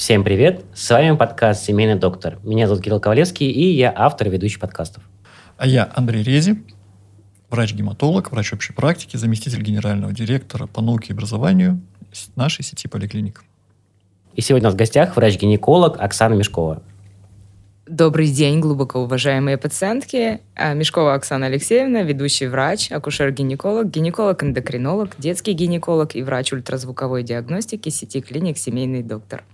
Всем привет! С вами подкаст «Семейный доктор». Меня зовут Кирилл Ковалевский, и я автор и ведущий подкастов. А я Андрей Рези, врач-гематолог, врач общей практики, заместитель генерального директора по науке и образованию нашей сети поликлиник. И сегодня у нас в гостях врач-гинеколог Оксана Мешкова. Добрый день, глубоко уважаемые пациентки. А, Мешкова Оксана Алексеевна, ведущий врач, акушер-гинеколог, гинеколог-эндокринолог, детский гинеколог и врач ультразвуковой диагностики сети клиник «Семейный доктор».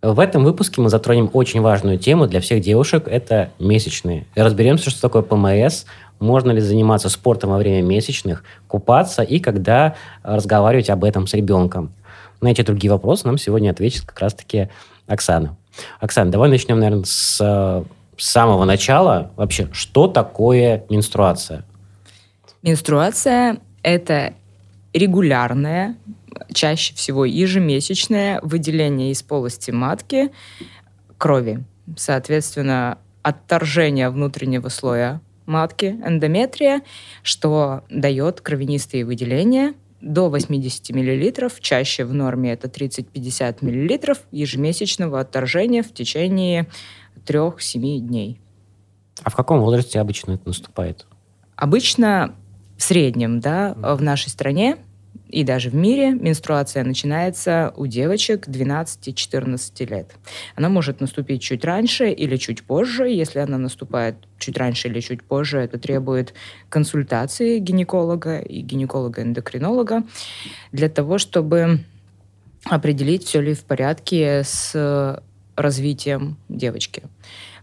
В этом выпуске мы затронем очень важную тему для всех девушек – это месячные. Разберемся, что такое ПМС, можно ли заниматься спортом во время месячных, купаться и когда разговаривать об этом с ребенком. На эти другие вопросы нам сегодня ответит как раз-таки Оксана. Оксана, давай начнем, наверное, с, с самого начала. Вообще, что такое менструация? Менструация – это регулярное чаще всего ежемесячное выделение из полости матки крови. Соответственно, отторжение внутреннего слоя матки, эндометрия, что дает кровянистые выделения до 80 мл, чаще в норме это 30-50 мл ежемесячного отторжения в течение 3-7 дней. А в каком возрасте обычно это наступает? Обычно в среднем, да, в нашей стране и даже в мире менструация начинается у девочек 12-14 лет. Она может наступить чуть раньше или чуть позже. Если она наступает чуть раньше или чуть позже, это требует консультации гинеколога и гинеколога-эндокринолога для того, чтобы определить, все ли в порядке с развитием девочки.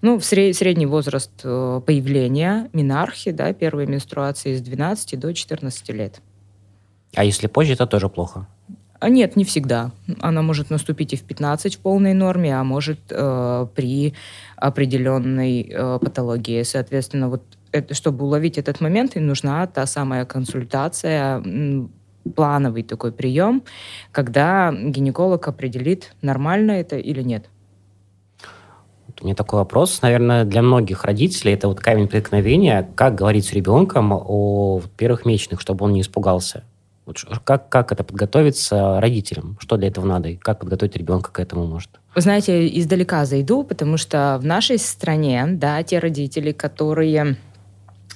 Ну, в сред- средний возраст э, появления минархи, да, первой менструации с 12 до 14 лет. А если позже, это тоже плохо? А нет, не всегда. Она может наступить и в 15 в полной норме, а может э, при определенной э, патологии. Соответственно, вот это, чтобы уловить этот момент, им нужна та самая консультация, плановый такой прием, когда гинеколог определит, нормально это или нет. У меня такой вопрос, наверное, для многих родителей это вот камень преткновения, как говорить с ребенком о первых месячных, чтобы он не испугался. Вот как, как это подготовиться родителям? Что для этого надо? И как подготовить ребенка к этому может? Вы знаете, издалека зайду, потому что в нашей стране, да, те родители, которые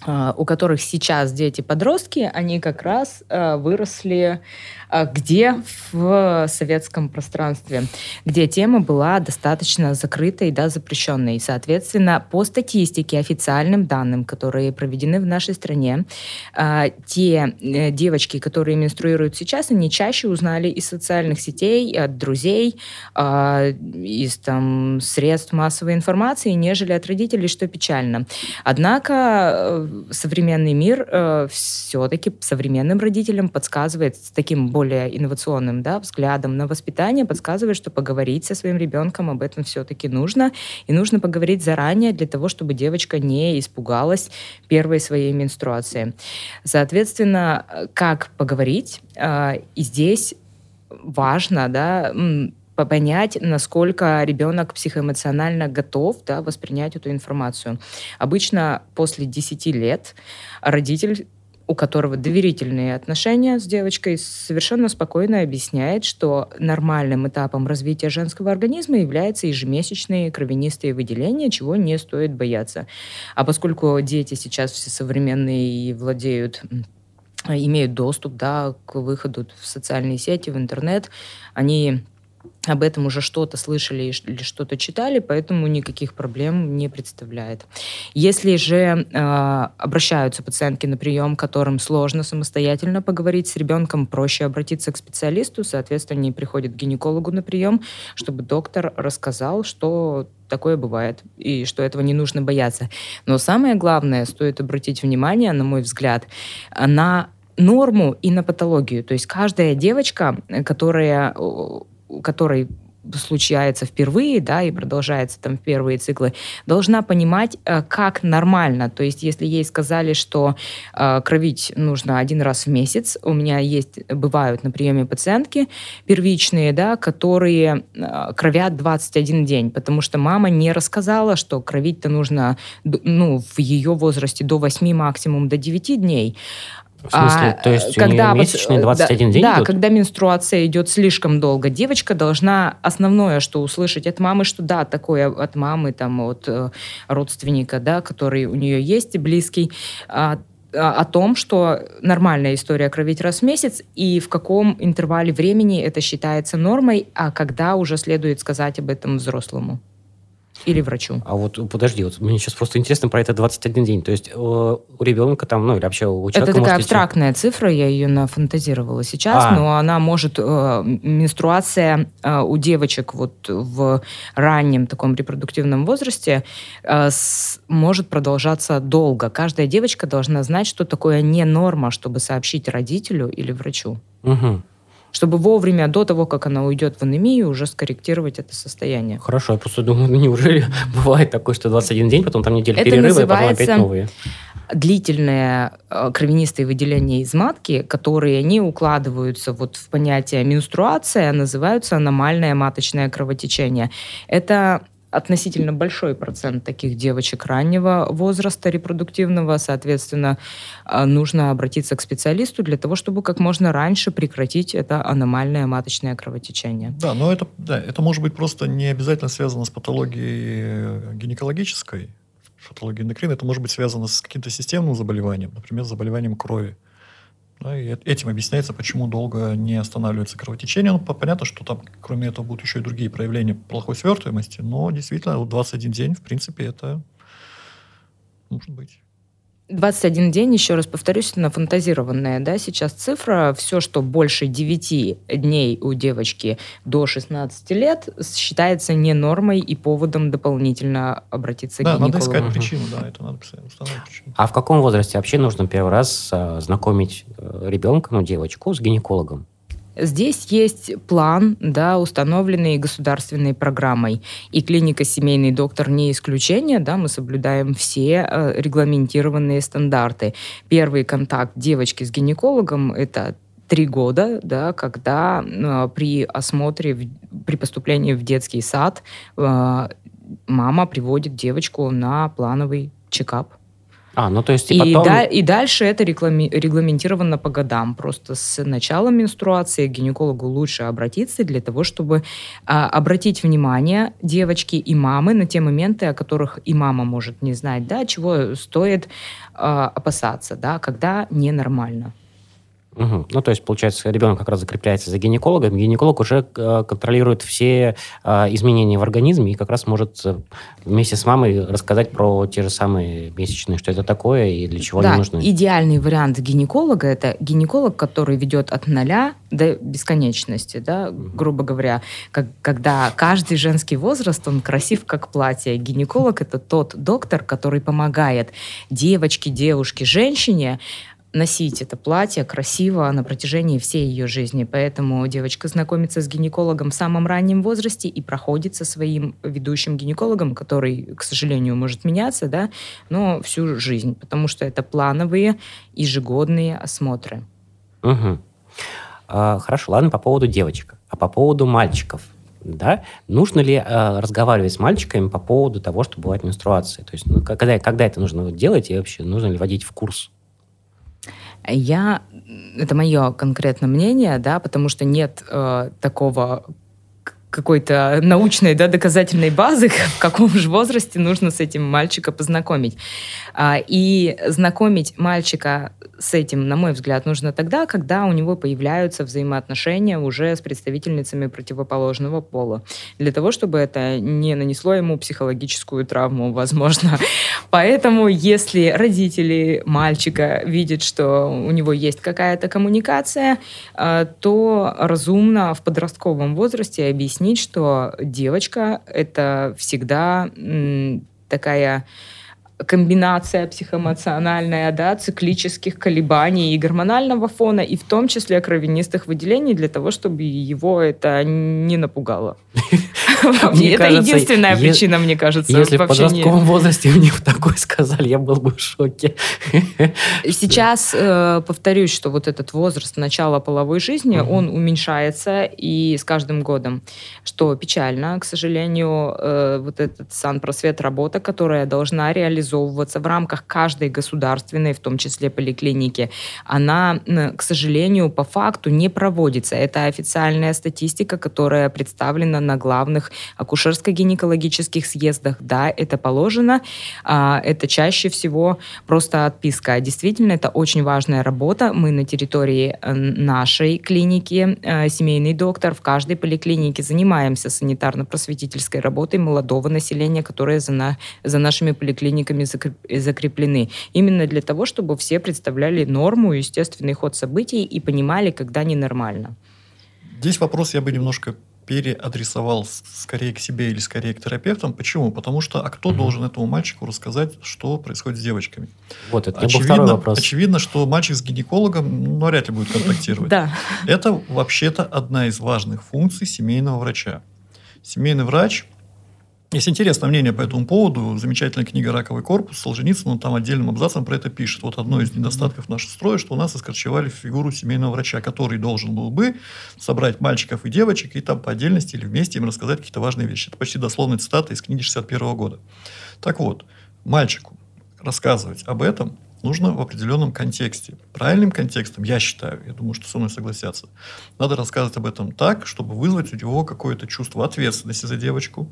а, у которых сейчас дети-подростки, они как раз а, выросли где в советском пространстве, где тема была достаточно закрытой, да, запрещенной. Соответственно, по статистике, официальным данным, которые проведены в нашей стране, те э, девочки, которые менструируют сейчас, они чаще узнали из социальных сетей, от друзей, из там, средств массовой информации, нежели от родителей, что печально. Однако э, современный мир э, все-таки современным родителям подсказывает с таким более инновационным да, взглядом на воспитание, подсказывает, что поговорить со своим ребенком об этом все-таки нужно. И нужно поговорить заранее для того, чтобы девочка не испугалась первой своей менструации. Соответственно, как поговорить? Э, и здесь важно, да, понять, насколько ребенок психоэмоционально готов да, воспринять эту информацию. Обычно после 10 лет родитель у которого доверительные отношения с девочкой, совершенно спокойно объясняет, что нормальным этапом развития женского организма является ежемесячные кровянистые выделения, чего не стоит бояться. А поскольку дети сейчас все современные и владеют имеют доступ да, к выходу в социальные сети, в интернет, они об этом уже что-то слышали или что-то читали, поэтому никаких проблем не представляет. Если же э, обращаются пациентки на прием, которым сложно самостоятельно поговорить с ребенком, проще обратиться к специалисту, соответственно, они приходят к гинекологу на прием, чтобы доктор рассказал, что такое бывает, и что этого не нужно бояться. Но самое главное, стоит обратить внимание, на мой взгляд, на норму и на патологию. То есть каждая девочка, которая у которой случается впервые, да, и продолжается там первые циклы, должна понимать, э, как нормально. То есть, если ей сказали, что э, кровить нужно один раз в месяц, у меня есть, бывают на приеме пациентки первичные, да, которые э, кровят 21 день, потому что мама не рассказала, что кровить-то нужно, ну, в ее возрасте до 8, максимум до 9 дней В смысле, а, то есть когда, у нее месячные 21 да, день Да, идут? когда менструация идет слишком долго, девочка должна основное, что услышать от мамы, что да, такое от мамы, там, от э, родственника, да, который у нее есть, близкий, а, а, о том, что нормальная история кровить раз в месяц, и в каком интервале времени это считается нормой, а когда уже следует сказать об этом взрослому или врачу. А вот подожди, вот мне сейчас просто интересно про это 21 день. То есть э, у ребенка там, ну или вообще у человека... Это такая абстрактная идти... цифра, я ее нафантазировала сейчас, а. но она может... Э, менструация э, у девочек вот в раннем таком репродуктивном возрасте э, с, может продолжаться долго. Каждая девочка должна знать, что такое не норма, чтобы сообщить родителю или врачу. Угу чтобы вовремя, до того, как она уйдет в анемию, уже скорректировать это состояние. Хорошо, я просто думаю, ну неужели бывает такое, что 21 день, потом там неделя это перерыва, и потом опять новые? длительные э, кровянистые выделения из матки, которые не укладываются вот в понятие менструация, называются аномальное маточное кровотечение. Это относительно большой процент таких девочек раннего возраста репродуктивного. Соответственно, а, нужно обратиться к специалисту для того, чтобы как можно раньше прекратить это аномальное маточное кровотечение. Да, но это, да, это может быть просто не обязательно связано с патологией гинекологической, патологией эндокрина. Это может быть связано с каким-то системным заболеванием, например, с заболеванием крови. Да, и этим объясняется, почему долго не останавливается кровотечение. Ну, понятно, что там, кроме этого, будут еще и другие проявления плохой свертываемости, но действительно, 21 день, в принципе, это может быть. 21 день, еще раз повторюсь, это нафантазированная, да, сейчас цифра. Все, что больше 9 дней у девочки до 16 лет, считается не нормой и поводом дополнительно обратиться да, к гинекологу. надо искать причину, да, это надо установить причину. А в каком возрасте вообще нужно первый раз а, знакомить э, ребенка, ну, девочку, с гинекологом? Здесь есть план, да, установленный государственной программой. И клиника «Семейный доктор» не исключение. Да, мы соблюдаем все э, регламентированные стандарты. Первый контакт девочки с гинекологом – это три года, да, когда э, при осмотре, в, при поступлении в детский сад э, мама приводит девочку на плановый чекап. А, ну то есть и, и потом... да, и дальше это реклами... регламентировано по годам. Просто с начала менструации к гинекологу лучше обратиться для того, чтобы а, обратить внимание девочки и мамы на те моменты, о которых и мама может не знать, да, чего стоит а, опасаться, да, когда ненормально. Угу. Ну, то есть, получается, ребенок как раз закрепляется за гинекологом, гинеколог уже э, контролирует все э, изменения в организме и как раз может э, вместе с мамой рассказать про те же самые месячные, что это такое и для чего да, они нужны. идеальный вариант гинеколога – это гинеколог, который ведет от нуля до бесконечности, да, грубо говоря, как, когда каждый женский возраст, он красив как платье. Гинеколог – это тот доктор, который помогает девочке, девушке, женщине носить это платье красиво на протяжении всей ее жизни. Поэтому девочка знакомится с гинекологом в самом раннем возрасте и проходит со своим ведущим гинекологом, который, к сожалению, может меняться, да, но всю жизнь, потому что это плановые ежегодные осмотры. Угу. А, хорошо, ладно, по поводу девочек. А по поводу мальчиков? да, нужно ли э, разговаривать с мальчиками по поводу того, что бывает менструация? То есть, ну, когда, когда это нужно делать и вообще нужно ли вводить в курс? Я, это мое конкретное мнение, да, потому что нет э, такого какой-то научной, да, доказательной базы, в каком же возрасте нужно с этим мальчика познакомить. А, и знакомить мальчика с этим, на мой взгляд, нужно тогда, когда у него появляются взаимоотношения уже с представительницами противоположного пола. Для того, чтобы это не нанесло ему психологическую травму, возможно. Поэтому, если родители мальчика видят, что у него есть какая-то коммуникация, а, то разумно в подростковом возрасте объяснить, что девочка — это всегда такая комбинация психоэмоциональная, да, циклических колебаний и гормонального фона, и в том числе кровянистых выделений для того, чтобы его это не напугало. Это единственная причина, мне кажется. Если в подростковом возрасте мне такое сказали, я был бы в шоке. Сейчас э, повторюсь, что вот этот возраст начала половой жизни, он уменьшается и с каждым годом, что печально, к сожалению, э, вот этот санпросвет работа, которая должна реализовываться в рамках каждой государственной, в том числе поликлиники, она, к сожалению, по факту не проводится. Это официальная статистика, которая представлена на главных акушерско-гинекологических съездах. Да, это положено. А, это чаще всего просто отписка. Действительно, это очень важная работа. Мы на территории э, нашей клиники, э, семейный доктор, в каждой поликлинике занимаемся санитарно-просветительской работой молодого населения, которое за, на, за нашими поликлиниками закреплены. Именно для того, чтобы все представляли норму, естественный ход событий и понимали, когда ненормально. Здесь вопрос я бы немножко переадресовал скорее к себе или скорее к терапевтам. Почему? Потому что а кто mm-hmm. должен этому мальчику рассказать, что происходит с девочками? Вот это очевидно, вопрос. Очевидно, что мальчик с гинекологом ну, вряд ли будет контактировать. Да. Это вообще-то одна из важных функций семейного врача. Семейный врач есть интересное мнение по этому поводу. Замечательная книга «Раковый корпус» Солженицын, он там отдельным абзацем про это пишет. Вот одно из недостатков нашего строя, что у нас искорчевали фигуру семейного врача, который должен был бы собрать мальчиков и девочек и там по отдельности или вместе им рассказать какие-то важные вещи. Это почти дословная цитата из книги 61 года. Так вот, мальчику рассказывать об этом нужно в определенном контексте. Правильным контекстом, я считаю, я думаю, что со мной согласятся, надо рассказывать об этом так, чтобы вызвать у него какое-то чувство ответственности за девочку,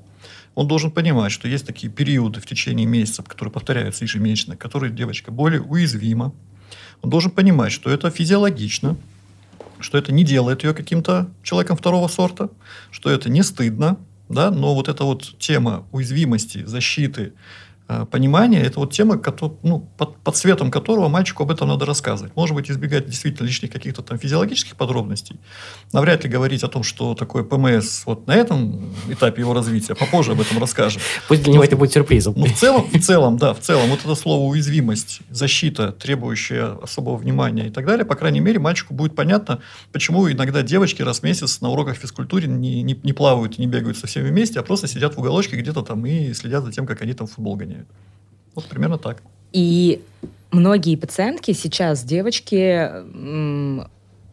он должен понимать, что есть такие периоды в течение месяцев, которые повторяются ежемесячно, которые девочка более уязвима. Он должен понимать, что это физиологично, что это не делает ее каким-то человеком второго сорта, что это не стыдно, да, но вот эта вот тема уязвимости, защиты, понимание, это вот тема, ну, под, под светом которого мальчику об этом надо рассказывать. Может быть, избегать действительно лишних каких-то там физиологических подробностей. Навряд ли говорить о том, что такое ПМС вот на этом этапе его развития. Попозже об этом расскажем. Пусть для него это будет сюрпризом. Ну, в целом, в целом, да, в целом, вот это слово уязвимость, защита, требующая особого внимания и так далее, по крайней мере, мальчику будет понятно, почему иногда девочки раз в месяц на уроках физкультуры не, не, не плавают и не бегают со всеми вместе, а просто сидят в уголочке где-то там и следят за тем, как они там футбол гоняют выполняют. Вот примерно так. И многие пациентки сейчас, девочки,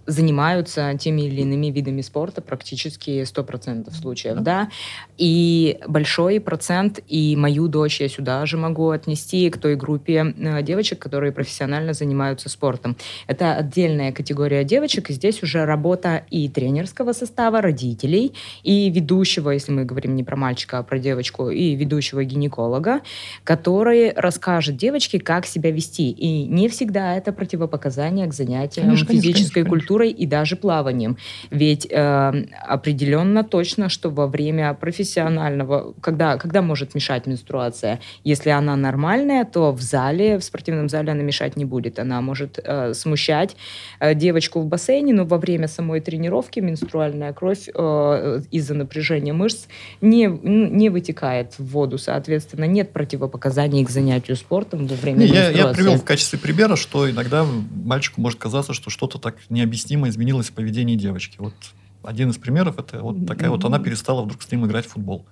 занимаются теми или иными видами спорта практически 100% случаев, да. И большой процент, и мою дочь я сюда же могу отнести к той группе э, девочек, которые профессионально занимаются спортом. Это отдельная категория девочек, и здесь уже работа и тренерского состава, родителей, и ведущего, если мы говорим не про мальчика, а про девочку, и ведущего гинеколога, который расскажет девочке, как себя вести. И не всегда это противопоказание к занятиям конечно, физической конечно, культурой фигурой и даже плаванием. Ведь э, определенно точно, что во время профессионального, когда, когда может мешать менструация, если она нормальная, то в зале, в спортивном зале она мешать не будет. Она может э, смущать э, девочку в бассейне, но во время самой тренировки менструальная кровь э, из-за напряжения мышц не, не вытекает в воду. Соответственно, нет противопоказаний к занятию спортом во время не, менструации. Я, я привел в качестве примера, что иногда мальчику может казаться, что что-то так необъяснимо необъяснимо изменилось в поведении девочки. Вот один из примеров это вот такая вот она перестала вдруг с ним играть в футбол.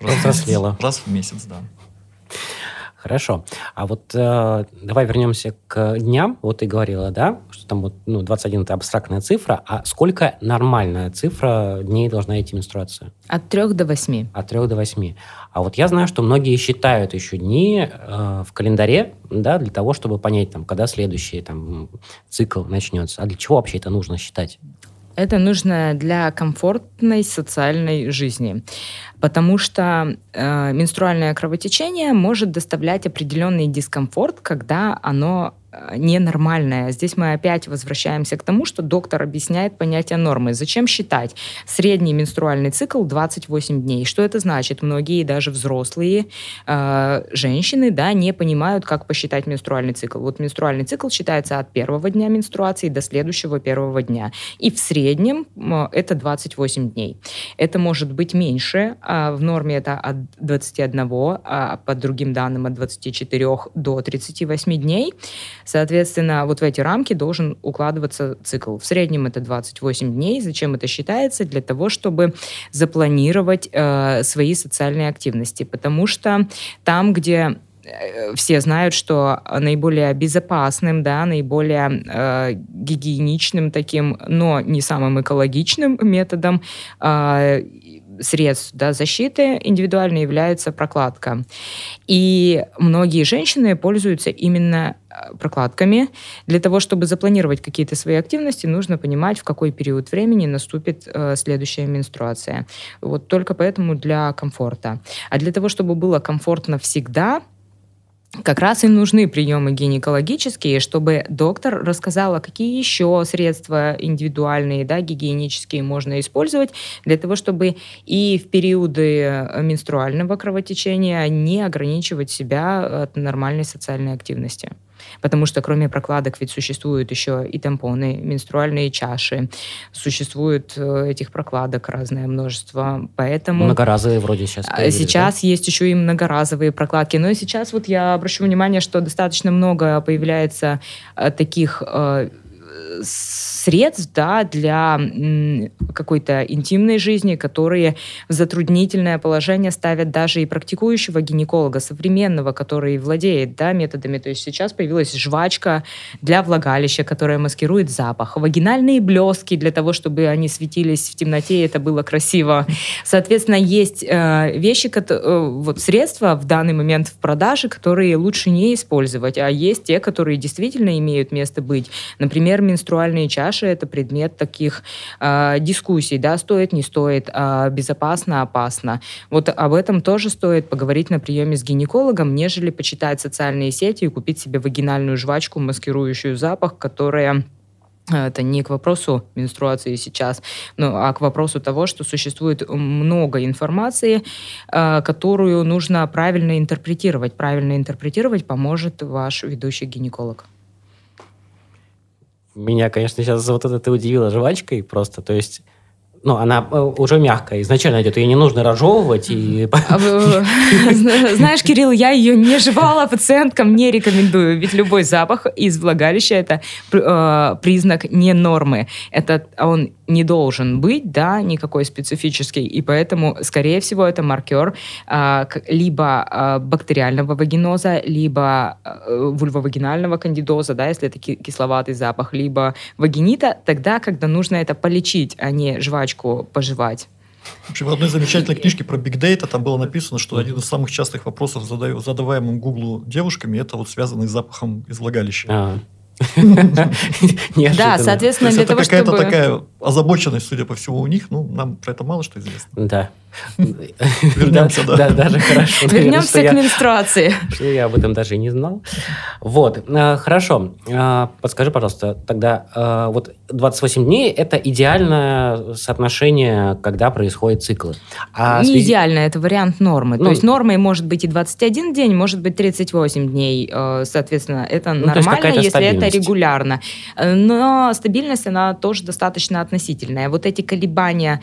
Раз, раз в месяц, да. Хорошо. А вот э, давай вернемся к дням. Вот ты говорила, да, что там вот ну, 21 это абстрактная цифра. А сколько нормальная цифра дней должна идти менструация? От 3 до 8. От 3 до 8. А вот я знаю, что многие считают еще дни э, в календаре, да, для того, чтобы понять, там, когда следующий там, цикл начнется. А для чего вообще это нужно считать? Это нужно для комфортной социальной жизни, потому что э, менструальное кровотечение может доставлять определенный дискомфорт, когда оно ненормальное. Здесь мы опять возвращаемся к тому, что доктор объясняет понятие нормы. Зачем считать? Средний менструальный цикл 28 дней. Что это значит? Многие, даже взрослые э, женщины, да, не понимают, как посчитать менструальный цикл. Вот менструальный цикл считается от первого дня менструации до следующего первого дня. И в среднем э, это 28 дней. Это может быть меньше. Э, в норме это от 21, а по другим данным от 24 до 38 дней. Соответственно, вот в эти рамки должен укладываться цикл. В среднем это 28 дней. Зачем это считается? Для того, чтобы запланировать э, свои социальные активности. Потому что там, где э, все знают, что наиболее безопасным, да, наиболее э, гигиеничным таким, но не самым экологичным методом э, средств да, защиты индивидуально является прокладка. И многие женщины пользуются именно э, прокладками. Для того, чтобы запланировать какие-то свои активности, нужно понимать, в какой период времени наступит э, следующая менструация. Вот только поэтому для комфорта. А для того, чтобы было комфортно всегда, как раз и нужны приемы гинекологические, чтобы доктор рассказала, какие еще средства индивидуальные, да, гигиенические можно использовать для того, чтобы и в периоды э, менструального кровотечения не ограничивать себя от нормальной социальной активности. Потому что кроме прокладок ведь существуют еще и тампоны, менструальные чаши, существует э, этих прокладок разное множество, поэтому... Многоразовые вроде сейчас а, Сейчас да? есть еще и многоразовые прокладки, но сейчас вот я обращу внимание, что достаточно много появляется э, таких э, средств да, для какой-то интимной жизни, которые в затруднительное положение ставят даже и практикующего гинеколога современного, который владеет да, методами. То есть сейчас появилась жвачка для влагалища, которая маскирует запах. Вагинальные блески для того, чтобы они светились в темноте, и это было красиво. Соответственно, есть э, вещи, э, вот средства в данный момент в продаже, которые лучше не использовать, а есть те, которые действительно имеют место быть. Например, менструальные чаши – это предмет таких э, дискуссий, да, стоит, не стоит, э, безопасно, опасно. Вот об этом тоже стоит поговорить на приеме с гинекологом, нежели почитать социальные сети и купить себе вагинальную жвачку, маскирующую запах, которая а, это не к вопросу менструации сейчас, но, а к вопросу того, что существует много информации, которую нужно правильно интерпретировать. Правильно интерпретировать поможет ваш ведущий гинеколог. Меня, конечно, сейчас вот это ты удивила жвачкой просто. То есть ну, она э, уже мягкая изначально идет, ее не нужно разжевывать. И... А знаешь, Кирилл, я ее не жевала, пациенткам не рекомендую, ведь любой запах из влагалища – это э, признак не нормы. Это он не должен быть, да, никакой специфический, и поэтому, скорее всего, это маркер э, либо э, бактериального вагиноза, либо э, вульвовагинального кандидоза, да, если это кисловатый запах, либо вагинита, тогда, когда нужно это полечить, а не жвачку пожевать. В общем, в одной замечательной книжке про Big Data там было написано, что один из самых частых вопросов, задаваемым Гуглу девушками, это вот связанный с запахом из влагалища. А. Да, соответственно, для того, чтобы... какая-то такая озабоченность, судя по всему, у них, ну, нам про это мало что известно. Да. Вернемся, да. Даже хорошо. Вернемся к менструации. Что я об этом даже и не знал. Вот, э, хорошо. Э, подскажи, пожалуйста, тогда э, вот 28 дней – это идеальное соотношение, когда происходят циклы. А не идеально, это вариант нормы. То ну, есть нормой может быть и 21 день, может быть 38 дней. Соответственно, это ну, нормально, если это регулярно. Но стабильность, она тоже достаточно относительная. Вот эти колебания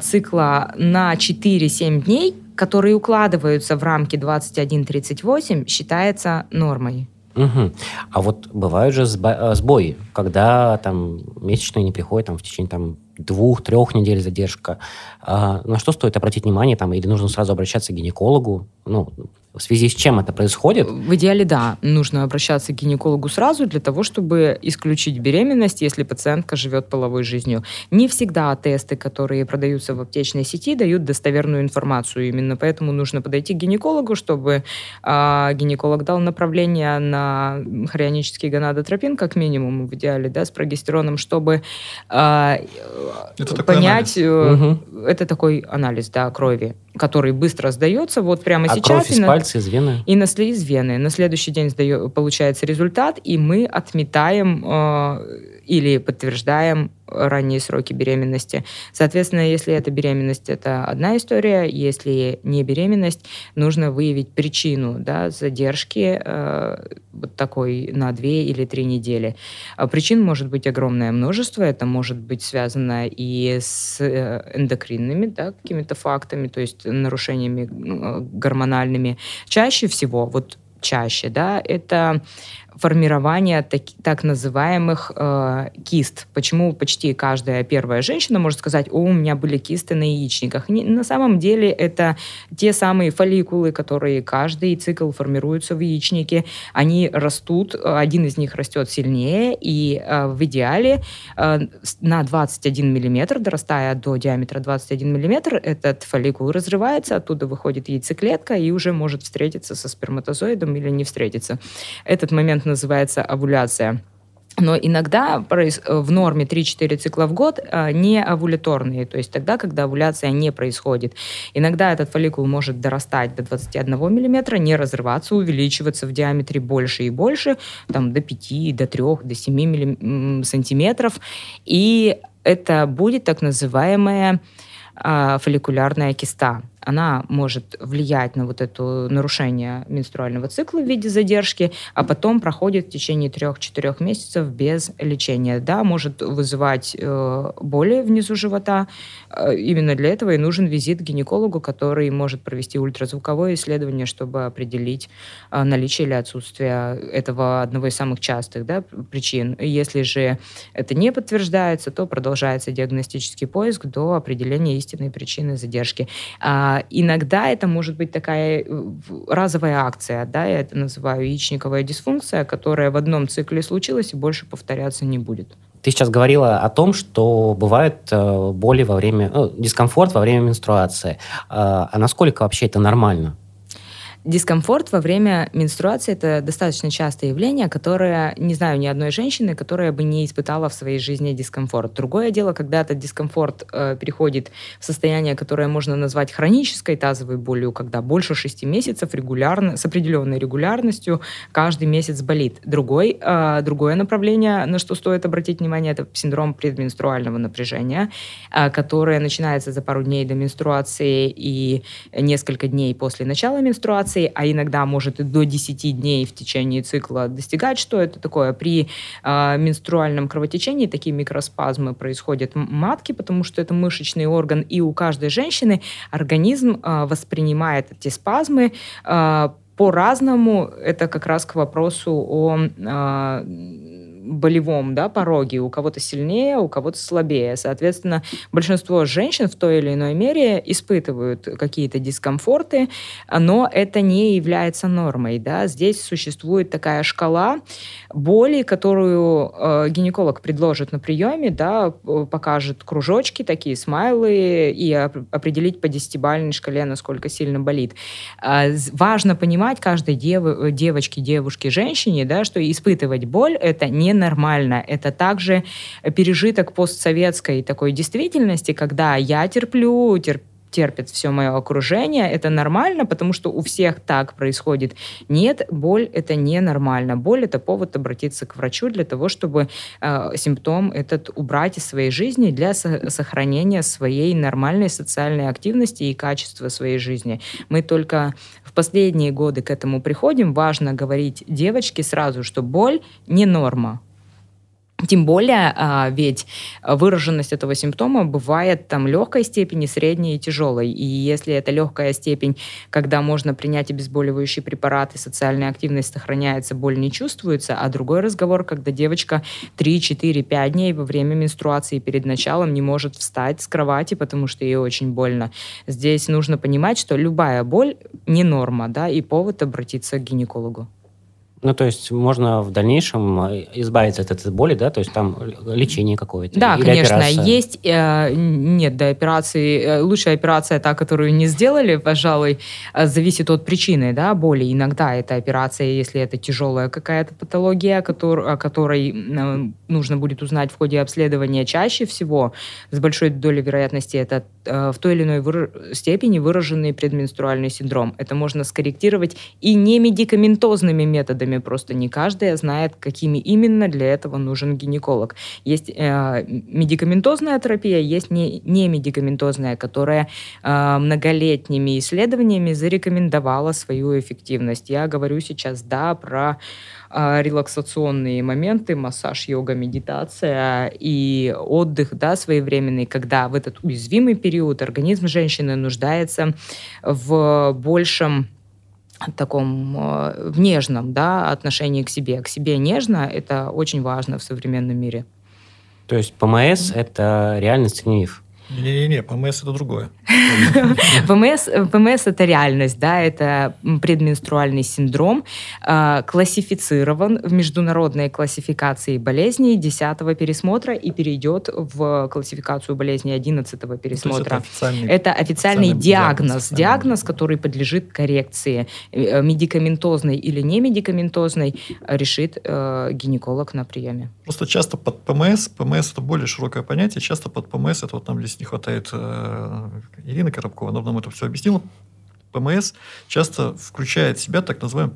цикла на 4-7 дней, которые укладываются в рамки 21-38, считается нормой. Угу. А вот бывают же э, сбои, когда там месячные не приходят там, в течение там, двух-трех недель задержка. А, на что стоит обратить внимание там, или нужно сразу обращаться к гинекологу? Ну, в связи с чем это происходит? В идеале, да. Нужно обращаться к гинекологу сразу для того, чтобы исключить беременность, если пациентка живет половой жизнью. Не всегда тесты, которые продаются в аптечной сети, дают достоверную информацию. Именно поэтому нужно подойти к гинекологу, чтобы э, гинеколог дал направление на хорионический гонадотропин, как минимум, в идеале, да, с прогестероном, чтобы э, понять... Анализ. Э, это такой анализ, да, крови который быстро сдается вот прямо а сейчас. Кровь пальца, из вены? И на, из вены. На следующий день сдает, получается результат, и мы отметаем э, или подтверждаем ранние сроки беременности. Соответственно, если это беременность, это одна история. Если не беременность, нужно выявить причину да, задержки э, вот такой на две или три недели. А причин может быть огромное множество. Это может быть связано и с э, эндокринными да, какими-то фактами, то есть нарушениями э, гормональными. Чаще всего вот чаще, да, это формирования так, так называемых э, кист. Почему почти каждая первая женщина может сказать, о, у меня были кисты на яичниках. Не, на самом деле это те самые фолликулы, которые каждый цикл формируются в яичнике. Они растут, один из них растет сильнее, и э, в идеале э, на 21 миллиметр, дорастая до диаметра 21 миллиметр, этот фолликул разрывается, оттуда выходит яйцеклетка и уже может встретиться со сперматозоидом или не встретиться. Этот момент называется овуляция. Но иногда в норме 3-4 цикла в год а, не овуляторные, то есть тогда, когда овуляция не происходит. Иногда этот фолликул может дорастать до 21 мм, не разрываться, увеличиваться в диаметре больше и больше, там, до 5, до 3, до 7 сантиметров. И это будет так называемая а, фолликулярная киста она может влиять на вот это нарушение менструального цикла в виде задержки, а потом проходит в течение трех-четырех месяцев без лечения. Да, может вызывать э, боли внизу живота. Э, именно для этого и нужен визит к гинекологу, который может провести ультразвуковое исследование, чтобы определить э, наличие или отсутствие этого одного из самых частых да, причин. Если же это не подтверждается, то продолжается диагностический поиск до определения истинной причины задержки. А а, иногда это может быть такая э, разовая акция, да, я это называю яичниковая дисфункция, которая в одном цикле случилась и больше повторяться не будет. Ты сейчас говорила о том, что бывают э, боли во время, ну, дискомфорт во время менструации. А, а насколько вообще это нормально? Дискомфорт во время менструации – это достаточно частое явление, которое, не знаю ни одной женщины, которая бы не испытала в своей жизни дискомфорт. Другое дело, когда этот дискомфорт э, переходит в состояние, которое можно назвать хронической тазовой болью, когда больше шести месяцев регулярно, с определенной регулярностью каждый месяц болит. Другой, э, другое направление, на что стоит обратить внимание, это синдром предменструального напряжения, э, которое начинается за пару дней до менструации и несколько дней после начала менструации, менструации, а иногда может и до 10 дней в течение цикла достигать. Что это такое? При э, менструальном кровотечении такие микроспазмы происходят матки, потому что это мышечный орган, и у каждой женщины организм э, воспринимает эти спазмы э, по-разному. Это как раз к вопросу о э, болевом да, пороге. У кого-то сильнее, у кого-то слабее. Соответственно, большинство женщин в той или иной мере испытывают какие-то дискомфорты, но это не является нормой. Да? Здесь существует такая шкала боли, которую э, гинеколог предложит на приеме, да, покажет кружочки, такие смайлы, и определить по десятибалльной шкале, насколько сильно болит. Э, важно понимать каждой дев, девочке, девушке, женщине, да, что испытывать боль — это не нормально. Это также пережиток постсоветской такой действительности, когда я терплю, терплю терпит все мое окружение, это нормально, потому что у всех так происходит. Нет, боль это не нормально. Боль это повод обратиться к врачу для того, чтобы э, симптом этот убрать из своей жизни для со- сохранения своей нормальной социальной активности и качества своей жизни. Мы только в последние годы к этому приходим. Важно говорить девочке сразу, что боль не норма. Тем более, а, ведь выраженность этого симптома бывает там легкой степени, средней и тяжелой. И если это легкая степень, когда можно принять обезболивающий препарат, и социальная активность сохраняется, боль не чувствуется, а другой разговор, когда девочка 3, 4, 5 дней во время менструации перед началом не может встать с кровати, потому что ей очень больно. Здесь нужно понимать, что любая боль не норма, да, и повод обратиться к гинекологу. Ну, то есть можно в дальнейшем э, избавиться от этой боли, да, то есть там лечение какое-то. Да, или конечно, операция. есть, э, нет, до операции, э, лучшая операция та, которую не сделали, пожалуй, э, зависит от причины, да, боли. Иногда это операция, если это тяжелая какая-то патология, который, о которой нужно будет узнать в ходе обследования чаще всего, с большой долей вероятности это э, в той или иной выр... степени выраженный предменструальный синдром. Это можно скорректировать и не медикаментозными методами, методами, просто не каждая знает, какими именно для этого нужен гинеколог. Есть э, медикаментозная терапия, есть не, не медикаментозная, которая э, многолетними исследованиями зарекомендовала свою эффективность. Я говорю сейчас, да, про э, релаксационные моменты, массаж, йога, медитация и отдых, да, своевременный, когда в этот уязвимый период организм женщины нуждается в большем таком э, в нежном да, отношении к себе. К себе нежно – это очень важно в современном мире. То есть ПМС – это реальность или миф? Не-не-не, ПМС это другое. ПМС, ПМС это реальность, да, это предменструальный синдром, э, классифицирован в международной классификации болезней 10 пересмотра и перейдет в классификацию болезней 11 Ну, пересмотра. это официальный, Это официальный официальный диагноз, диагноз, диагноз, который подлежит коррекции. Э, Медикаментозный или не медикаментозный э, решит э, гинеколог на приеме. Просто часто под ПМС, ПМС это более широкое понятие, часто под ПМС, это вот нам здесь не хватает э, Ирины Коробкова, она нам это все объяснила, ПМС часто включает в себя так называемое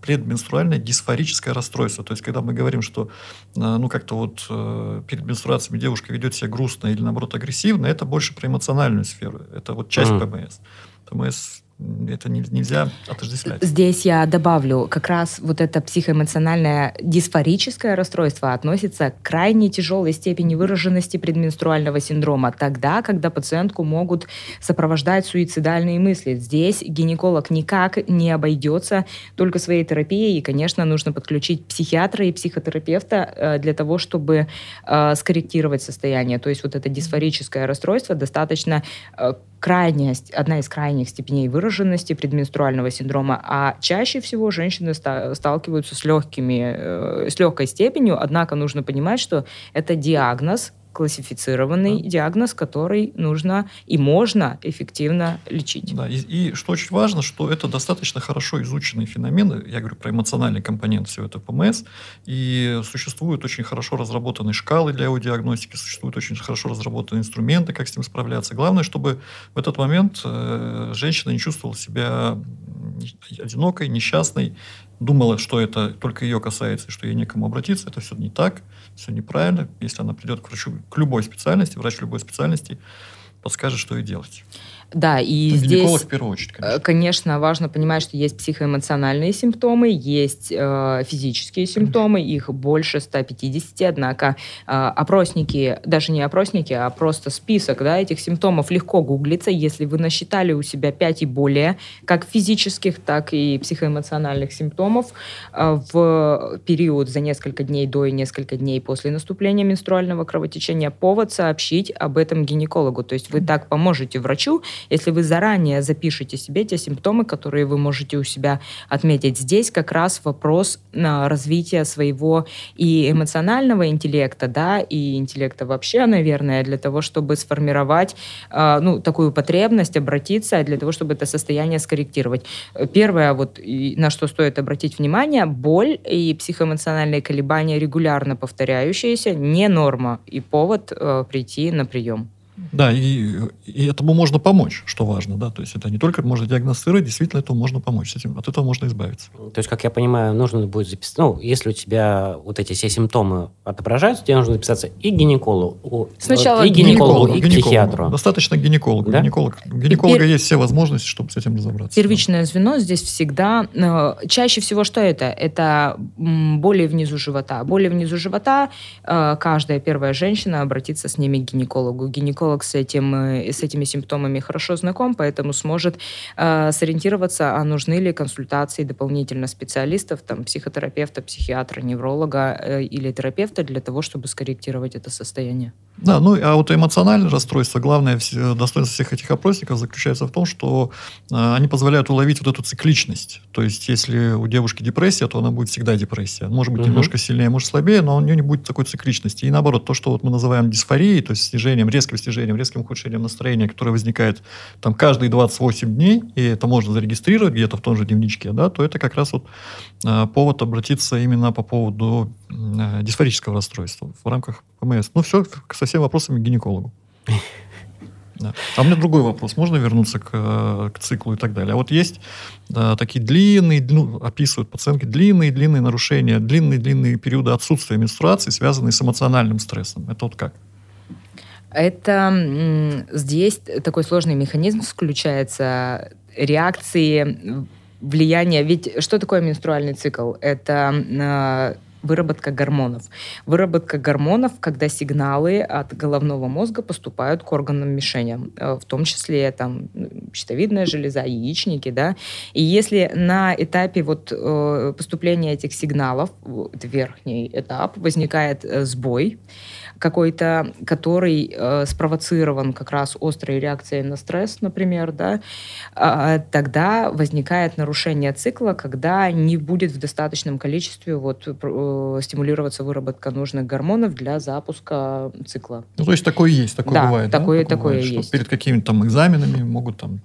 предменструальное дисфорическое расстройство. То есть, когда мы говорим, что э, ну как-то вот э, перед менструациями девушка ведет себя грустно или наоборот агрессивно, это больше про эмоциональную сферу. Это вот часть Мгм. ПМС. ПМС это не- нельзя отождествлять. Здесь я добавлю, как раз вот это психоэмоциональное дисфорическое расстройство относится к крайне тяжелой степени выраженности предменструального синдрома, тогда, когда пациентку могут сопровождать суицидальные мысли. Здесь гинеколог никак не обойдется только своей терапией, и, конечно, нужно подключить психиатра и психотерапевта э, для того, чтобы э, скорректировать состояние. То есть вот это дисфорическое расстройство достаточно э, крайняя, одна из крайних степеней выраженности предменструального синдрома, а чаще всего женщины ста- сталкиваются с легкими, э, с легкой степенью, однако нужно понимать, что это диагноз, классифицированный Да. диагноз, который нужно и можно эффективно лечить. Да, и, и что очень важно, что это достаточно хорошо изученные феномены, я говорю про эмоциональный компонент всего этого ПМС, и существуют очень хорошо разработанные шкалы для его диагностики, существуют очень хорошо разработанные инструменты, как с ним справляться. Главное, чтобы в этот момент э, женщина не чувствовала себя одинокой, несчастной, думала, что это только ее касается, и что ей некому обратиться. Это все не так, все неправильно. Если она придет к врачу, к любой специальности, врач любой специальности подскажет, что ей делать. Да, и Ну, гинеколог здесь... в первую очередь, Э, конечно. Конечно, важно понимать, что есть психоэмоциональные симптомы, есть э, физические симптомы, их больше 150, однако э, опросники, даже не опросники, а просто список да, этих симптомов легко гуглится, если вы насчитали у себя 5 и более, как физических, так и психоэмоциональных симптомов э, в период за несколько дней до и несколько дней после наступления менструального кровотечения, повод сообщить об этом гинекологу. То есть вы так поможете врачу, если вы заранее запишете себе те симптомы, которые вы можете у себя отметить. Здесь как раз вопрос а, развития своего и эмоционального интеллекта, да, и интеллекта вообще, наверное, для того, чтобы сформировать а, ну, такую потребность обратиться, для того, чтобы это состояние скорректировать. Первое, вот, на что стоит обратить внимание, боль и психоэмоциональные колебания регулярно повторяющиеся, не норма и повод э, прийти на прием. Да, и, и этому можно помочь, что важно, да, то есть это не только можно диагностировать, действительно этому можно помочь, с этим, от этого можно избавиться. То есть, как я понимаю, нужно будет записать... Ну, если у тебя вот эти все симптомы отображаются, тебе нужно записаться и к гинекологу, Сначала и к к гинекологу, и к гинекологу. психиатру. Достаточно гинеколога. Да? Гинеколог, у гинеколога Пер- есть все возможности, чтобы с этим разобраться. Первичное звено здесь всегда... э, чаще всего что это? Это боли внизу живота. Боли внизу живота э, каждая первая женщина обратится с ними к гинекологу. Гинеколог с, этим, э, с этими симптомами хорошо знаком, поэтому сможет э, сориентироваться, а нужны ли консультации дополнительно специалистов, там, психотерапевта, психиатра, невролога э, или терапевта для того, чтобы скорректировать это состояние. Да, ну а вот эмоциональное расстройство, главное вс- достоинство всех этих опросников заключается в том, что э, они позволяют уловить вот эту цикличность. То есть, если у девушки депрессия, то она будет всегда депрессия. Может быть, Мгм. немножко сильнее, может слабее, но у нее не будет такой цикличности. И наоборот, то, что вот мы называем дисфорией, то есть снижением, резким снижением, резким ухудшением настроения, которое возникает там каждые 28 дней, и это можно зарегистрировать где-то в том же дневничке, да, то это как раз вот э, повод обратиться именно по поводу э, дисфорического расстройства в рамках ПМС. Ну, все со всеми вопросами к гинекологу. Да. А у меня другой вопрос. Можно вернуться к, э, к циклу и так далее? А вот есть да, такие длинные, ну, описывают пациентки, длинные-длинные нарушения, длинные-длинные периоды отсутствия менструации, связанные с эмоциональным стрессом. Это вот как? Это здесь такой сложный механизм включается реакции влияния. Ведь что такое менструальный цикл? Это выработка гормонов. Выработка гормонов, когда сигналы от головного мозга поступают к органам мишеням, э, в том числе там щитовидная железа, яичники, да. И если на этапе вот э, поступления этих сигналов, это верхний этап, возникает э, сбой, какой-то, который спровоцирован как раз острой реакцией на стресс, например, да, э, тогда возникает нарушение цикла, когда не будет в достаточном количестве вот, стимулироваться выработка нужных гормонов для запуска цикла. Ну, то есть такое есть, такое да, бывает, такое, да? Такое, бывает, есть. перед какими-то там экзаменами могут там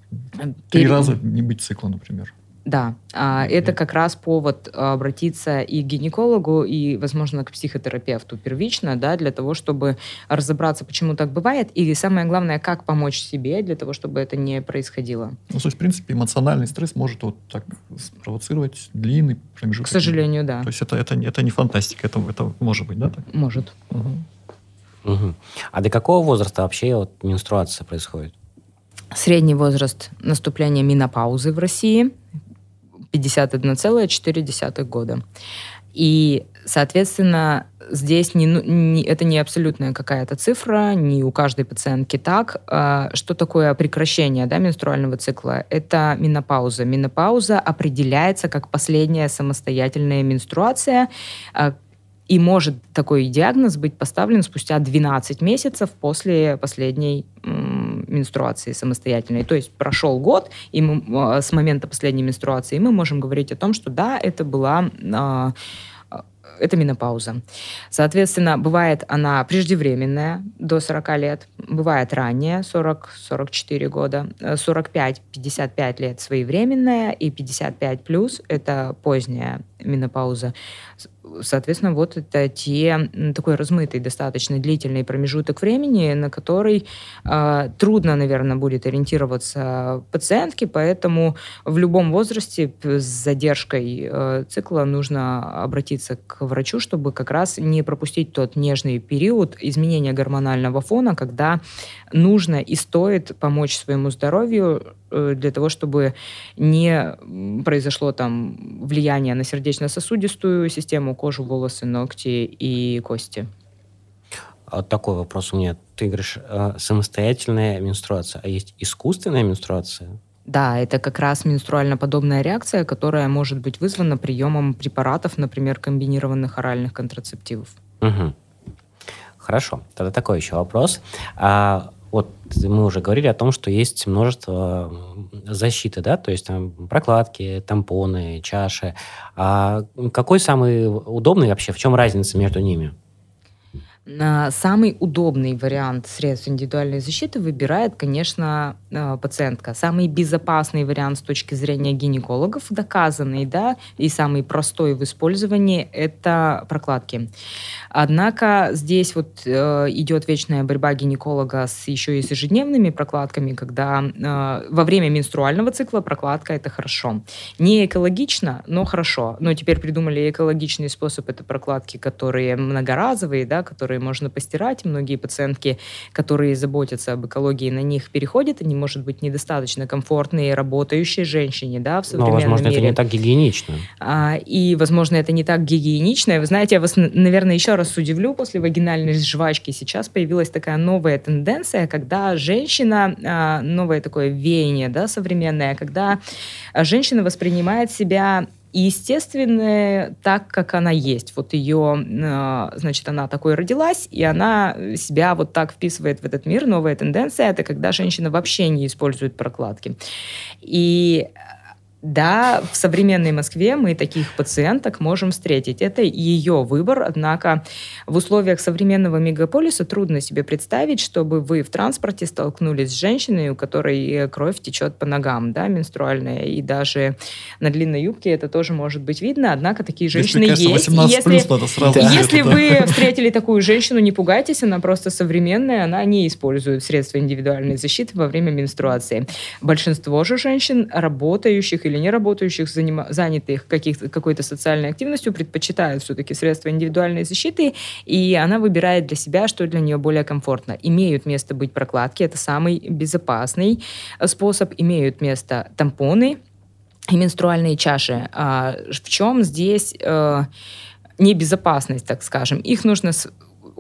три Перед... раза не быть цикла, например. Да, а, это как раз повод обратиться и к гинекологу, и, возможно, к психотерапевту первично, да, для того, чтобы разобраться, почему так бывает, и самое главное, как помочь себе для того, чтобы это не происходило. Ну, то есть, в принципе, эмоциональный стресс может вот так спровоцировать длинный промежуток. К сожалению, да. То есть это, это, это не фантастика, это, это может быть, да? Так? Может. Угу. Угу. А до какого возраста вообще вот менструация происходит? Средний возраст наступления менопаузы в России 51,4 года. И, соответственно, здесь не, ну, не, это не абсолютная какая-то цифра, не у каждой пациентки так. А, что такое прекращение да, менструального цикла? Это менопауза. Менопауза определяется как последняя самостоятельная менструация, а, и может такой диагноз быть поставлен спустя 12 месяцев после последней менструации самостоятельной. То есть прошел год, и мы, а, с момента последней менструации мы можем говорить о том, что да, это была а, это менопауза. Соответственно, бывает она преждевременная, до 40 лет, бывает ранняя, 40-44 года, 45-55 лет своевременная, и 55 плюс – это поздняя менопауза соответственно, вот это те такой размытый, достаточно длительный промежуток времени, на который э, трудно, наверное, будет ориентироваться пациентке, поэтому в любом возрасте с задержкой э, цикла нужно обратиться к врачу, чтобы как раз не пропустить тот нежный период изменения гормонального фона, когда нужно и стоит помочь своему здоровью для того, чтобы не произошло там влияние на сердечно-сосудистую систему, кожу, волосы, ногти и кости. А вот такой вопрос у меня. Ты говоришь, э, самостоятельная менструация, а есть искусственная менструация? Да, это как раз менструально-подобная реакция, которая может быть вызвана приемом препаратов, например, комбинированных оральных контрацептивов. Угу. Хорошо. Тогда такой еще вопрос. А вот мы уже говорили о том, что есть множество защиты, да, то есть там прокладки, тампоны, чаши. А какой самый удобный вообще? В чем разница между ними? Самый удобный вариант средств индивидуальной защиты выбирает, конечно, э, пациентка. Самый безопасный вариант с точки зрения гинекологов, доказанный, да, и самый простой в использовании – это прокладки. Однако здесь вот э, идет вечная борьба гинеколога с еще и с ежедневными прокладками, когда э, во время менструального цикла прокладка – это хорошо. Не экологично, но хорошо. Но теперь придумали экологичный способ – это прокладки, которые многоразовые, да, которые которые можно постирать. Многие пациентки, которые заботятся об экологии, на них переходят. Они, может быть, недостаточно комфортные работающей женщине да, в современном Но, возможно, мире. это не так гигиенично. А, и, возможно, это не так гигиенично. Вы знаете, я вас, наверное, еще раз удивлю. После вагинальной жвачки сейчас появилась такая новая тенденция, когда женщина, а, новое такое веяние да, современное, когда женщина воспринимает себя и естественное так, как она есть. Вот ее, а, значит, она такой родилась, и она себя вот так вписывает в этот мир. Новая тенденция — это когда женщина вообще не использует прокладки. И да, в современной Москве мы таких пациенток можем встретить. Это ее выбор, однако в условиях современного мегаполиса трудно себе представить, чтобы вы в транспорте столкнулись с женщиной, у которой кровь течет по ногам, да, менструальная, и даже на длинной юбке это тоже может быть видно, однако такие женщины если, есть. если, плюс, надо сразу да. если вы встретили такую женщину, не пугайтесь, она просто современная, она не использует средства индивидуальной защиты во время менструации. Большинство же женщин, работающих или или не работающих, занятых какой-то социальной активностью, предпочитают все-таки средства индивидуальной защиты, и она выбирает для себя, что для нее более комфортно. Имеют место быть прокладки, это самый безопасный э, способ, имеют место тампоны и менструальные чаши. А в чем здесь... Э, небезопасность, так скажем. Их нужно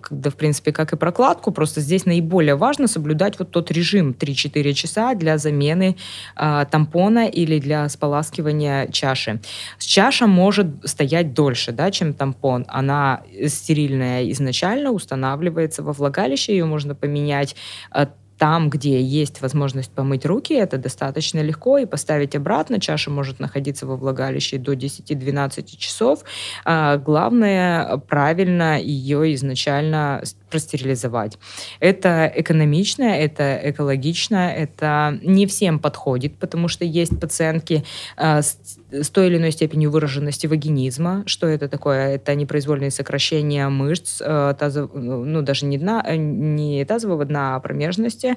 когда, в принципе, как и прокладку, просто здесь наиболее важно соблюдать вот тот режим 3-4 часа для замены э, тампона или для споласкивания чаши. Чаша может стоять дольше, да, чем тампон. Она стерильная изначально, устанавливается во влагалище, ее можно поменять э, там, где есть возможность помыть руки, это достаточно легко, и поставить обратно. Чаша может находиться во влагалище до 10-12 часов. А, главное правильно ее изначально простерилизовать. Это экономично, это экологично, это не всем подходит, потому что есть пациентки э, с, с той или иной степенью выраженности вагинизма. Что это такое? Это непроизвольные сокращения мышц, э, тазов, ну, даже не, дна, э, не тазового дна, а промежности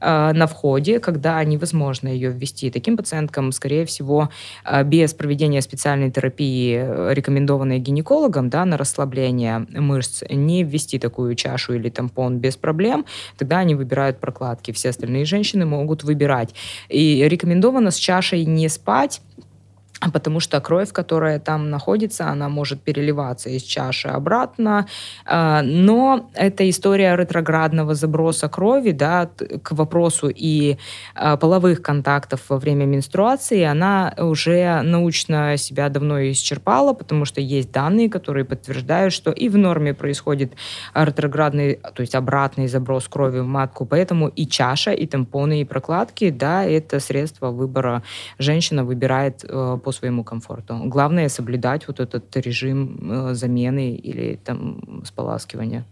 э, на входе, когда невозможно ее ввести. Таким пациенткам, скорее всего, э, без проведения специальной терапии, э, рекомендованной гинекологом, да, на расслабление мышц, не ввести такую чашу чашу или тампон без проблем, тогда они выбирают прокладки. Все остальные женщины могут выбирать. И рекомендовано с чашей не спать, потому что кровь, которая там находится, она может переливаться из чаши обратно. А, но эта история ретроградного заброса крови да, к вопросу и а, половых контактов во время менструации, она уже научно себя давно исчерпала, потому что есть данные, которые подтверждают, что и в норме происходит ретроградный, то есть обратный заброс крови в матку, поэтому и чаша, и тампоны, и прокладки, да, это средство выбора. Женщина выбирает э, по своему комфорту. Главное соблюдать вот этот режим э, замены или там споласкивания.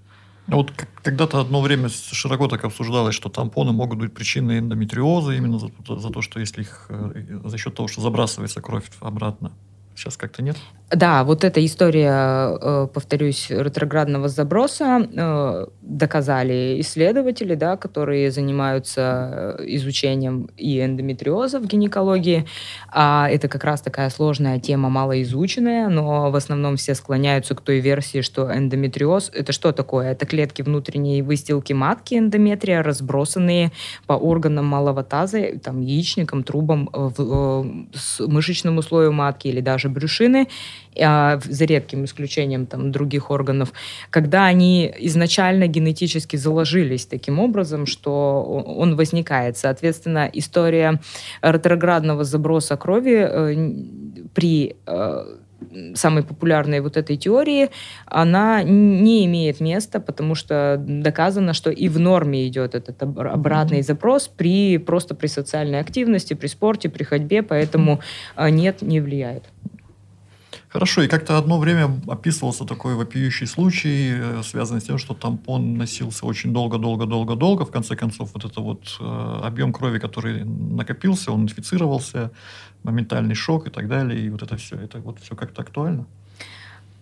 А вот когда-то одно время широко так обсуждалось, что тампоны могут быть причиной эндометриоза именно за, за то, что если их э, за счет того, что забрасывается кровь обратно. Сейчас как-то нет? Да, вот эта история, э, повторюсь, ретроградного заброса э, доказали исследователи, да, которые занимаются э, изучением и эндометриоза в гинекологии. А это как раз такая сложная тема, малоизученная, но в основном все склоняются к той версии, что эндометриоз — это что такое? Это клетки внутренней выстилки матки эндометрия, разбросанные по органам малого таза, там, яичникам, трубам, в, мышечному слою матки или даже брюшины, а, за редким исключением там, других органов, когда они изначально генетически заложились таким образом, что он возникает. Соответственно, история ретроградного заброса крови э, при э, самой популярной вот этой теории, она не имеет места, потому что доказано, что и в норме идет этот обратный запрос при просто при социальной активности, при спорте, при ходьбе, поэтому э, нет, не влияет. Хорошо, и как-то одно время описывался такой вопиющий случай, э, связанный с тем, что тампон носился очень долго-долго-долго-долго. В конце концов, вот это вот э, объем крови, который накопился, он инфицировался, моментальный шок и так далее. И вот это все, это вот все как-то актуально.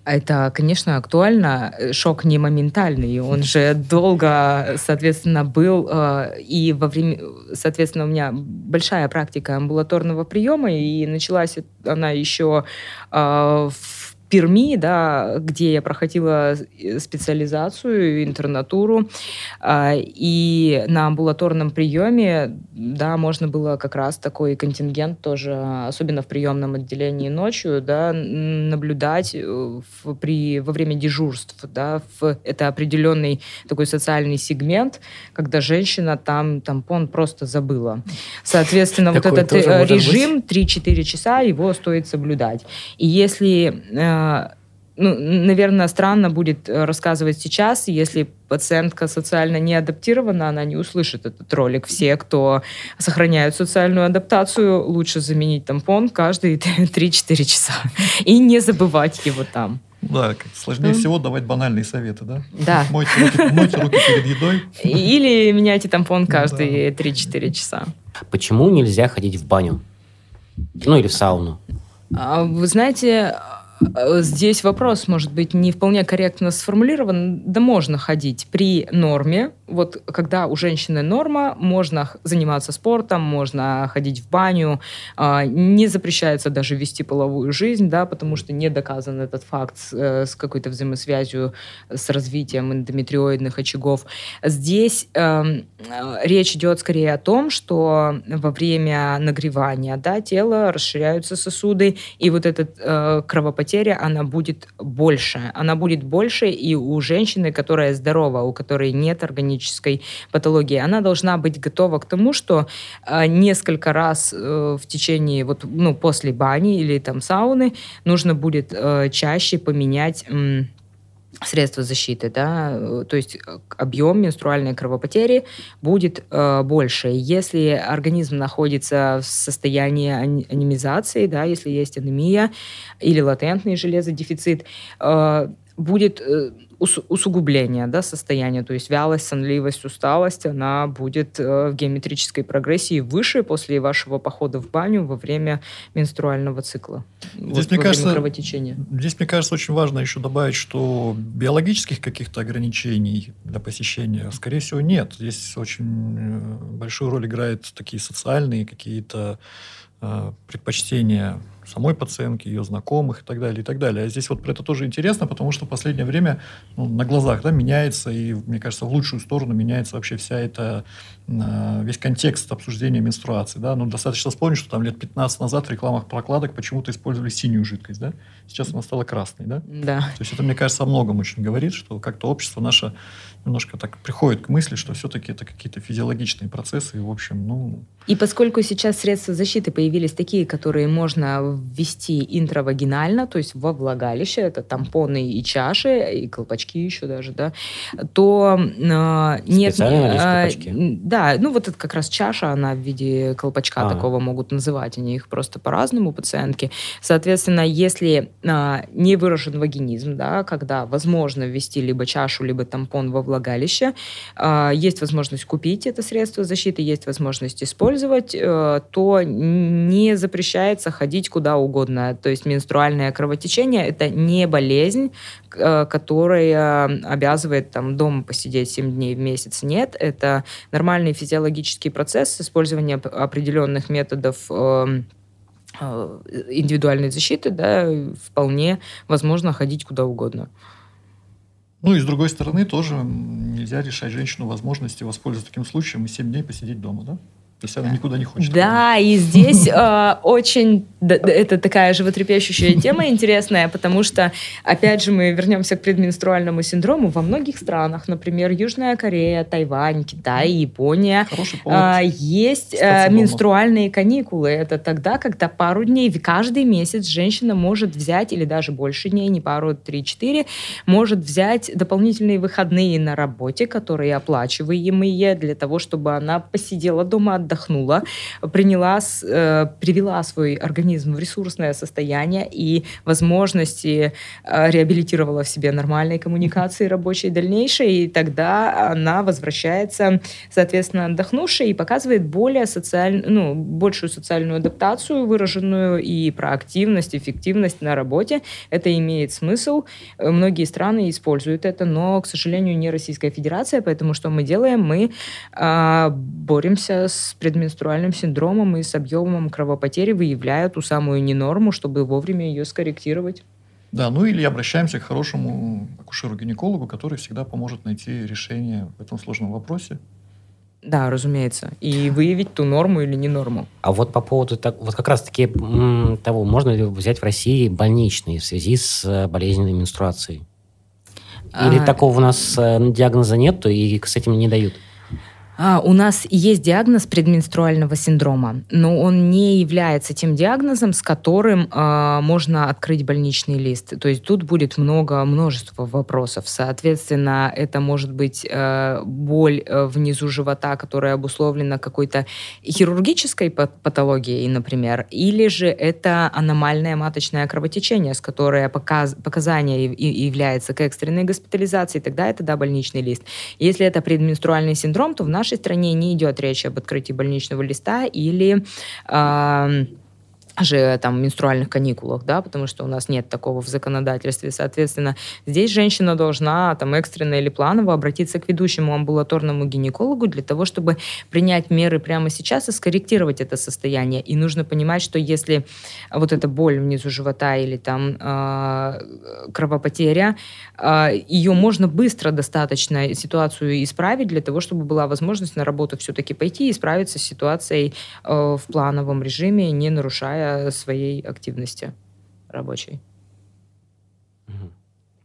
Это, конечно, актуально. Шок не моментальный, он же долго, соответственно, был. Э, и во время, соответственно, у меня большая практика амбулаторного приема, и началась она еще э, в Перми, да, где я проходила э, специализацию, интернатуру, а, и на амбулаторном приеме, да, можно было как раз такой контингент тоже, особенно в приемном отделении ночью, да, наблюдать э, в, при, во время дежурств, да, в, это определенный такой социальный сегмент, когда женщина там тампон просто забыла. Соответственно, вот этот э, режим 3-4 часа, его стоит соблюдать. И если ну, наверное, странно будет э, рассказывать сейчас, если пациентка социально не адаптирована, она не услышит этот ролик. Все, кто сохраняют социальную адаптацию, лучше заменить тампон каждые 3-4 часа и не забывать его там. Да, сложнее mm. всего давать банальные советы, да? Да. Мойте руки, мойте руки перед едой. Или меняйте тампон каждые да. 3-4 часа. Почему нельзя ходить в баню? Ну, или в сауну? А, вы знаете, здесь вопрос, может быть, не вполне корректно сформулирован. Да можно ходить при норме. Вот когда у женщины норма, можно заниматься спортом, можно ходить в баню. А, не запрещается даже вести половую жизнь, да, потому что не доказан этот факт с, э, какой-то взаимосвязью с развитием эндометриоидных очагов. Здесь э, речь идет скорее о том, что во время нагревания да, тела расширяются сосуды, и вот этот э, кровопотек кровопотеря, она будет больше. Она будет больше и у женщины, которая здорова, у которой нет органической патологии. Она должна быть готова к тому, что э, несколько раз э, в течение, вот, ну, после бани или там сауны нужно будет э, чаще поменять... средства защиты, да, э, то есть э, объем менструальной кровопотери будет э, больше. Если организм находится в состоянии анемизации, да, если есть анемия или латентный железодефицит, э, будет э, усугубление да, состояния, то есть вялость, сонливость, усталость, она будет э, в геометрической прогрессии выше после вашего похода в баню во время менструального цикла. Здесь, вот, мне кажется, кровотечения. Здесь, мне кажется, очень важно еще добавить, что биологических каких-то ограничений для посещения, скорее всего, нет. Здесь очень э, большую роль играют такие социальные какие-то э, предпочтения самой пациентки, ее знакомых и так далее, и так далее. А здесь вот про это тоже интересно, потому что в последнее время ну, на глазах да, меняется, и, мне кажется, в лучшую сторону меняется вообще вся эта, э, весь контекст обсуждения менструации. Да? Ну, достаточно вспомнить, что там лет 15 назад в рекламах прокладок почему-то использовали синюю жидкость, да? Сейчас она стала красной, да? Да. То есть это, мне кажется, о многом очень говорит, что как-то общество наше немножко так приходит к мысли, что все-таки это какие-то физиологичные процессы, и, в общем, ну... И поскольку сейчас средства защиты появились такие, которые можно ввести интравагинально, то есть во влагалище, это тампоны и чаши, и колпачки еще даже, да, то э, нет... Э, да, ну вот это как раз чаша, она в виде колпачка а. такого могут называть, они их просто по-разному пациентки. Соответственно, если э, не выражен вагинизм, да, когда возможно ввести либо чашу, либо тампон во влагалище, э, есть возможность купить это средство защиты, есть возможность использовать, э, то не запрещается ходить куда угодно. То есть менструальное кровотечение – это не болезнь, э, которая обязывает там дома посидеть 7 дней в месяц. Нет, это нормальный физиологический процесс использования определенных методов э, индивидуальной защиты, да, вполне возможно ходить куда угодно. Ну и с другой стороны, тоже нельзя решать женщину возможности воспользоваться таким случаем и 7 дней посидеть дома, да? То есть она никуда не хочет. Да, и здесь э, очень это такая животрепещущая тема интересная, потому что, опять же, мы вернемся к предменструальному синдрому. Во многих странах, например, Южная Корея, Тайвань, Китай, Япония, э, есть э, менструальные каникулы. Это тогда, когда пару дней, каждый месяц женщина может взять, или даже больше дней, не пару, три-четыре, может взять дополнительные выходные на работе, которые оплачиваемые для того, чтобы она посидела дома, отдохнула, приняла, э, привела свой организм в ресурсное состояние и возможности э, реабилитировала в себе нормальные коммуникации рабочие дальнейшие, и тогда она возвращается, соответственно, отдохнувшей и показывает более социаль... ну, большую социальную адаптацию выраженную и проактивность, эффективность на работе. Это имеет смысл. Многие страны используют это, но, к сожалению, не Российская Федерация, поэтому что мы делаем? Мы э, боремся с предменструальным синдромом и с объемом кровопотери, выявляя ту самую ненорму, чтобы вовремя ее скорректировать. Да, ну или обращаемся к хорошему акушеру-гинекологу, который всегда поможет найти решение в этом сложном вопросе. Да, разумеется. И выявить ту норму или не норму. А вот по поводу так, вот как раз-таки того, можно ли взять в России больничный в связи с э, болезненной менструацией? Или а... такого у нас э, диагноза нет, и с этим не дают? А, у нас есть диагноз предменструального синдрома, но он не является тем диагнозом, с которым э, можно открыть больничный лист. То есть тут будет много, множество вопросов. Соответственно, это может быть э, боль э, внизу живота, которая обусловлена какой-то хирургической патологией, например, или же это аномальное маточное кровотечение, с которое показ, показание является к экстренной госпитализации, тогда это да, больничный лист. Если это предменструальный синдром, то в нашем нашей стране не идет речь об открытии больничного листа или э, же там менструальных каникулах, да, потому что у нас нет такого в законодательстве. Соответственно, здесь женщина должна там экстренно или планово обратиться к ведущему амбулаторному гинекологу для того, чтобы принять меры прямо сейчас и скорректировать это состояние. И нужно понимать, что если вот эта боль внизу живота или там э, кровопотеря, э, ее можно быстро достаточно ситуацию исправить для того, чтобы была возможность на работу все-таки пойти и справиться с ситуацией э, в плановом режиме, не нарушая своей активности рабочей.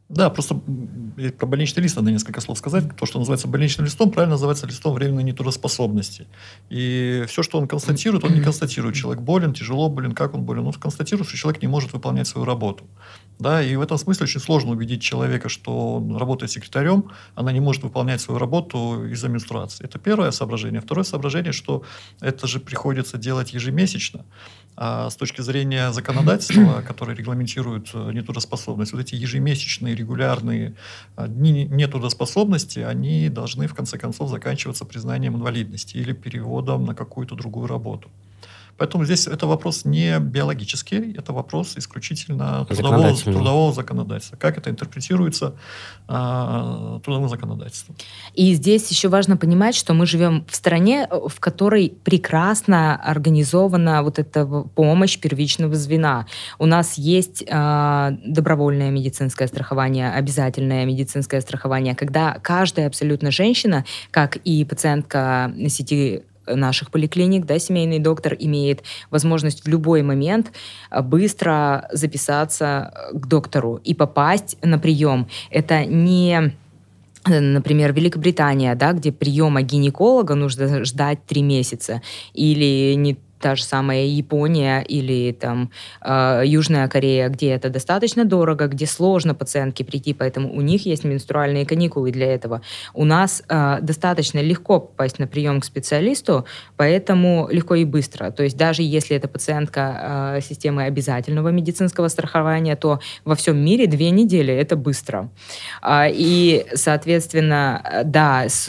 Да, просто про больничный лист надо несколько слов сказать. То, что называется больничным листом, правильно называется листом временной нетрудоспособности. И все, что он констатирует, он не констатирует. Человек болен, тяжело болен, как он болен. Он констатирует, что человек не может выполнять свою работу. Да, и в этом смысле очень сложно убедить человека, что он работает секретарем, она не может выполнять свою работу из-за менструации. Это первое соображение. Второе соображение, что это же приходится делать ежемесячно. А с точки зрения законодательства, которое регламентирует э, нетрудоспособность, вот эти ежемесячные регулярные а, дни нетрудоспособности, они должны в конце концов заканчиваться признанием инвалидности или переводом на какую-то другую работу. Поэтому здесь это вопрос не биологический, это вопрос исключительно трудового, трудового законодательства. Как это интерпретируется э, трудовым законодательством. И здесь еще важно понимать, что мы живем в стране, в которой прекрасно организована вот эта помощь первичного звена. У нас есть э, добровольное медицинское страхование, обязательное медицинское страхование, когда каждая абсолютно женщина, как и пациентка сети наших поликлиник, да, семейный доктор имеет возможность в любой момент а, быстро записаться к доктору и попасть на прием. Это не например, Великобритания, да, где приема гинеколога нужно ждать три месяца, или не та же самая Япония или там э, Южная Корея, где это достаточно дорого, где сложно пациентке прийти, поэтому у них есть менструальные каникулы для этого. У нас э, достаточно легко попасть на прием к специалисту, поэтому легко и быстро. То есть даже если это пациентка э, системы обязательного медицинского страхования, то во всем мире две недели это быстро. Э, и, соответственно, да, с,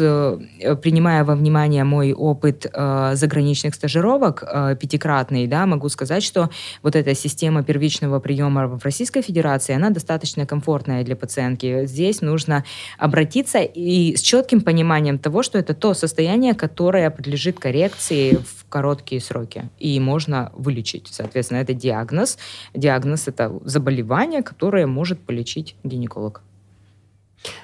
принимая во внимание мой опыт э, заграничных стажировок, э, пятикратный, да, могу сказать, что вот эта система первичного приема в Российской Федерации, она достаточно комфортная для пациентки. Здесь нужно обратиться и с четким пониманием того, что это то состояние, которое подлежит коррекции в короткие сроки. И можно вылечить. Соответственно, это диагноз. Диагноз – это заболевание, которое может полечить гинеколог.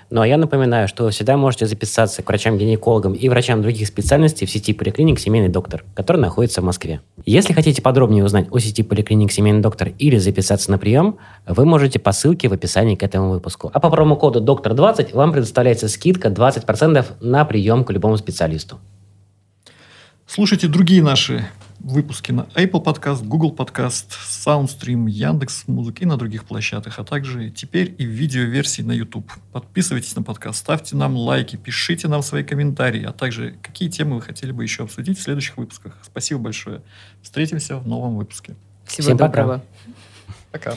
Ну а я напоминаю, что вы всегда можете записаться к врачам-гинекологам и врачам других специальностей в сети поликлиник «Семейный доктор», который находится в Москве. Если хотите подробнее узнать о сети поликлиник «Семейный доктор» или записаться на прием, вы можете по ссылке в описании к этому выпуску. А по промокоду «Доктор20» вам предоставляется скидка 20% на прием к любому специалисту. Слушайте другие наши выпуски на Apple Podcast, Google Podcast, SoundStream, Яндекс Музык и на других площадках, а также теперь и в видеоверсии на YouTube. Подписывайтесь на подкаст, ставьте нам лайки, пишите нам свои комментарии, а также какие темы вы хотели бы еще обсудить в следующих выпусках. Спасибо большое. Встретимся в новом выпуске. Всего Всем доброго. Пока. пока.